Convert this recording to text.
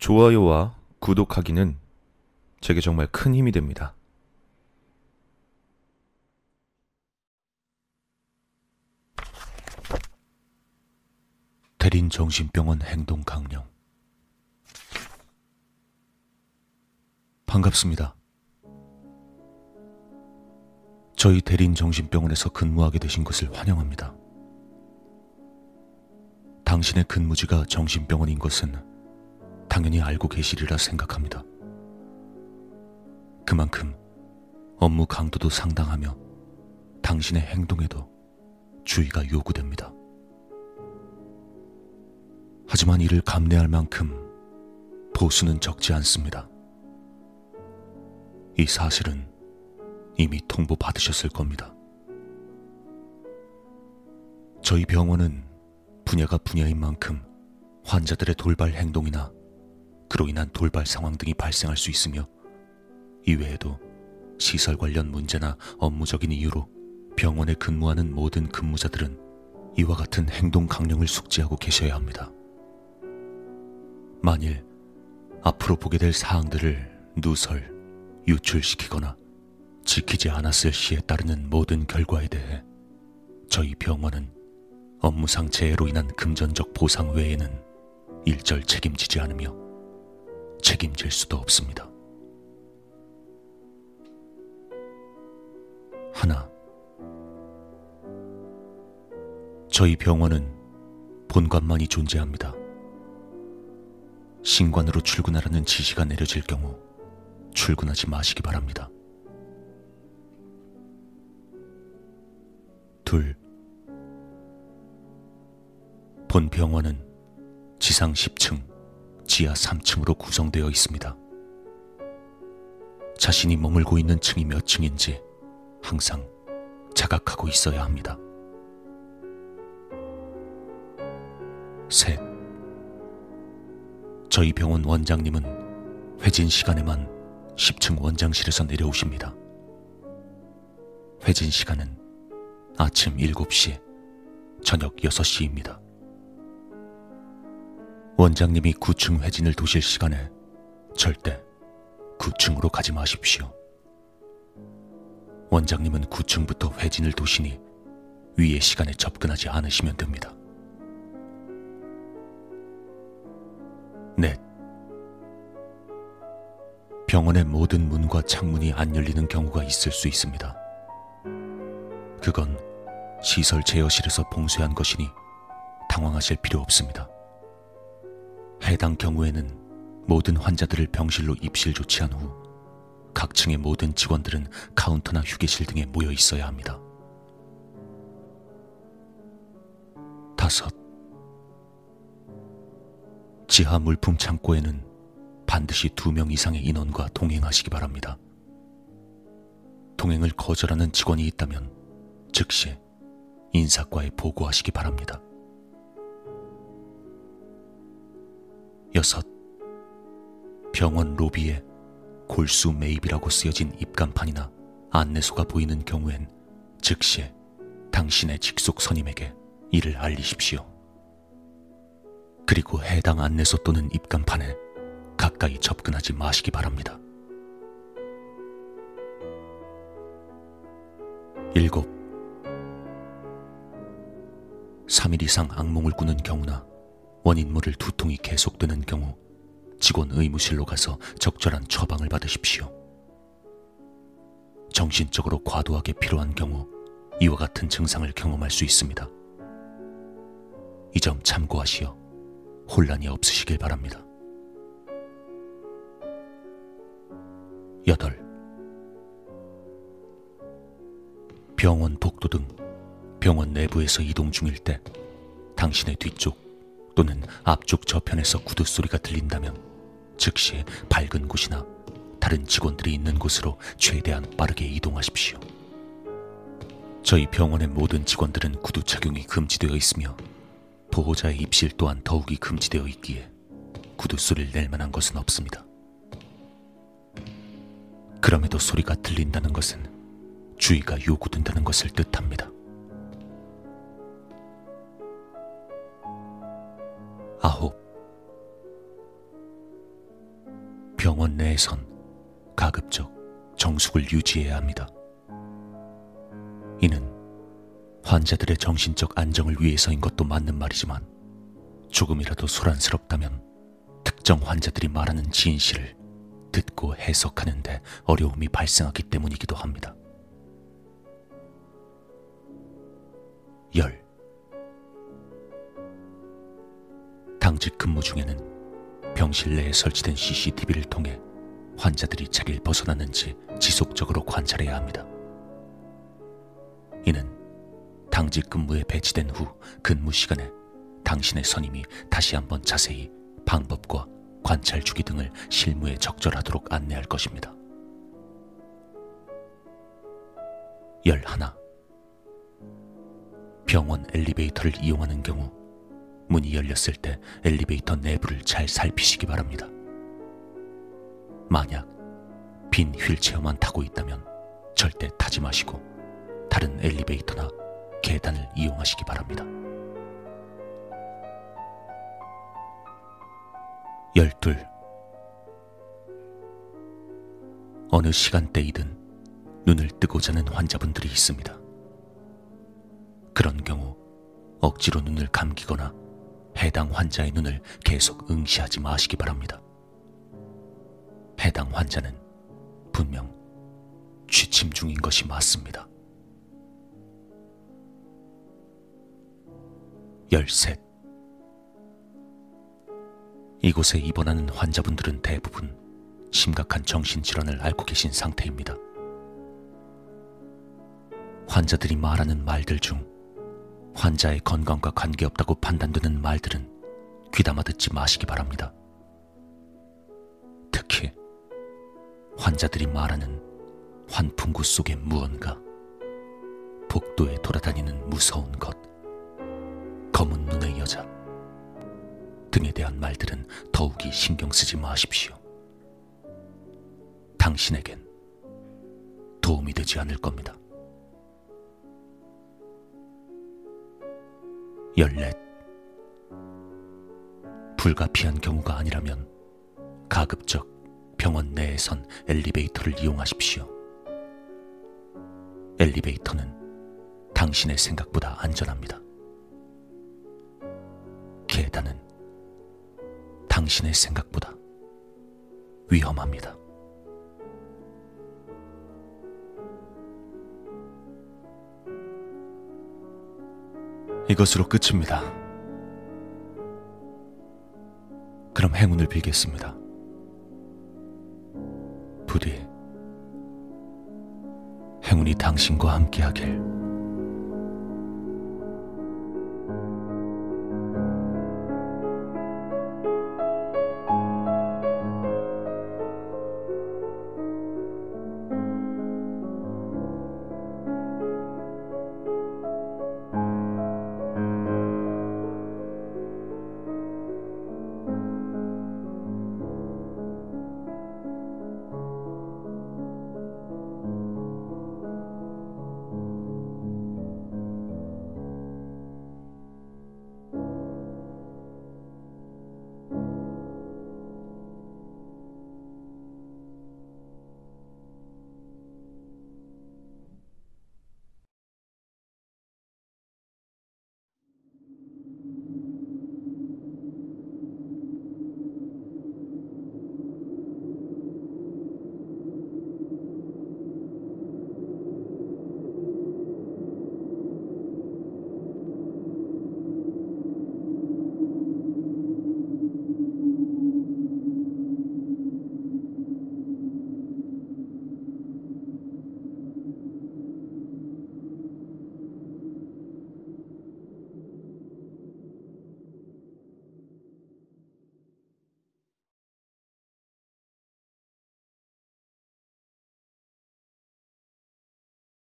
좋아요와 구독하기는 제게 정말 큰 힘이 됩니다. 대린 정신병원 행동 강령. 반갑습니다. 저희 대린 정신병원에서 근무하게 되신 것을 환영합니다. 당신의 근무지가 정신병원인 것은 당연히 알고 계시리라 생각합니다. 그만큼 업무 강도도 상당하며 당신의 행동에도 주의가 요구됩니다. 하지만 이를 감내할 만큼 보수는 적지 않습니다. 이 사실은 이미 통보 받으셨을 겁니다. 저희 병원은 분야가 분야인 만큼 환자들의 돌발 행동이나 그로 인한 돌발 상황 등이 발생할 수 있으며 이외에도 시설 관련 문제나 업무적인 이유로 병원에 근무하는 모든 근무자들은 이와 같은 행동 강령을 숙지하고 계셔야 합니다. 만일 앞으로 보게 될 사항들을 누설, 유출시키거나 지키지 않았을 시에 따르는 모든 결과에 대해 저희 병원은 업무상 재해로 인한 금전적 보상 외에는 일절 책임지지 않으며 책임질 수도 없습니다. 하나. 저희 병원은 본관만이 존재합니다. 신관으로 출근하라는 지시가 내려질 경우 출근하지 마시기 바랍니다. 둘. 본 병원은 지상 10층, 지하 3층으로 구성되어 있습니다. 자신이 머물고 있는 층이 몇 층인지 항상 자각하고 있어야 합니다. 셋. 저희 병원 원장님은 회진 시간에만 10층 원장실에서 내려오십니다. 회진 시간은 아침 7시, 저녁 6시입니다. 원장님이 9층 회진을 도실 시간에 절대 9층으로 가지 마십시오. 원장님은 9층부터 회진을 도시니 위의 시간에 접근하지 않으시면 됩니다. 넷. 병원의 모든 문과 창문이 안 열리는 경우가 있을 수 있습니다. 그건 시설 제어실에서 봉쇄한 것이니 당황하실 필요 없습니다. 해당 경우에는 모든 환자들을 병실로 입실 조치한 후 각 층의 모든 직원들은 카운터나 휴게실 등에 모여 있어야 합니다. 다섯. 지하 물품 창고에는 반드시 두 명 이상의 인원과 동행하시기 바랍니다. 동행을 거절하는 직원이 있다면 즉시 인사과에 보고하시기 바랍니다. 여섯. 병원 로비에 골수 매입이라고 쓰여진 입간판이나 안내소가 보이는 경우엔 즉시 당신의 직속 선임에게 이를 알리십시오. 그리고 해당 안내소 또는 입간판에 가까이 접근하지 마시기 바랍니다. 일곱. 3일 이상 악몽을 꾸는 경우나 원인 모를 두통이 계속되는 경우 직원 의무실로 가서 적절한 처방을 받으십시오. 정신적으로 과도하게 필요한 경우 이와 같은 증상을 경험할 수 있습니다. 이 점 참고하시어 혼란이 없으시길 바랍니다. 여덟. 병원 복도 등 병원 내부에서 이동 중일 때 당신의 뒤쪽 또는 앞쪽 저편에서 구두 소리가 들린다면 즉시 밝은 곳이나 다른 직원들이 있는 곳으로 최대한 빠르게 이동하십시오. 저희 병원의 모든 직원들은 구두 착용이 금지되어 있으며 보호자의 입실 또한 더욱이 금지되어 있기에 구두 소리를 낼 만한 것은 없습니다. 그럼에도 소리가 들린다는 것은 주의가 요구된다는 것을 뜻합니다. 내에선 가급적 정숙을 유지해야 합니다. 이는 환자들의 정신적 안정을 위해서인 것도 맞는 말이지만 조금이라도 소란스럽다면 특정 환자들이 말하는 진실을 듣고 해석하는데 어려움이 발생하기 때문이기도 합니다. 열 당직 근무 중에는 병실 내에 설치된 CCTV를 통해 환자들이 자리를 벗어났는지 지속적으로 관찰해야 합니다. 이는 당직 근무에 배치된 후 근무 시간에 당신의 선임이 다시 한번 자세히 방법과 관찰 주기 등을 실무에 적절하도록 안내할 것입니다. 열 하나 병원 엘리베이터를 이용하는 경우 문이 열렸을 때 엘리베이터 내부를 잘 살피시기 바랍니다. 만약 빈 휠체어만 타고 있다면 절대 타지 마시고 다른 엘리베이터나 계단을 이용하시기 바랍니다. 열둘 어느 시간대이든 눈을 뜨고 자는 환자분들이 있습니다. 그런 경우 억지로 눈을 감기거나 해당 환자의 눈을 계속 응시하지 마시기 바랍니다. 해당 환자는 분명 취침 중인 것이 맞습니다. 열셋 이곳에 입원하는 환자분들은 대부분 심각한 정신질환을 앓고 계신 상태입니다. 환자들이 말하는 말들 중 환자의 건강과 관계없다고 판단되는 말들은 귀담아 듣지 마시기 바랍니다. 환자들이 말하는 환풍구 속의 무언가, 복도에 돌아다니는 무서운 것, 검은 눈의 여자 등에 대한 말들은 더욱이 신경 쓰지 마십시오. 당신에겐 도움이 되지 않을 겁니다. 열넷 불가피한 경우가 아니라면 가급적 병원 내에선 엘리베이터를 이용하십시오. 엘리베이터는 당신의 생각보다 안전합니다. 계단은 당신의 생각보다 위험합니다. 이것으로 끝입니다. 그럼 행운을 빌겠습니다. 부디 행운이 당신과 함께하길.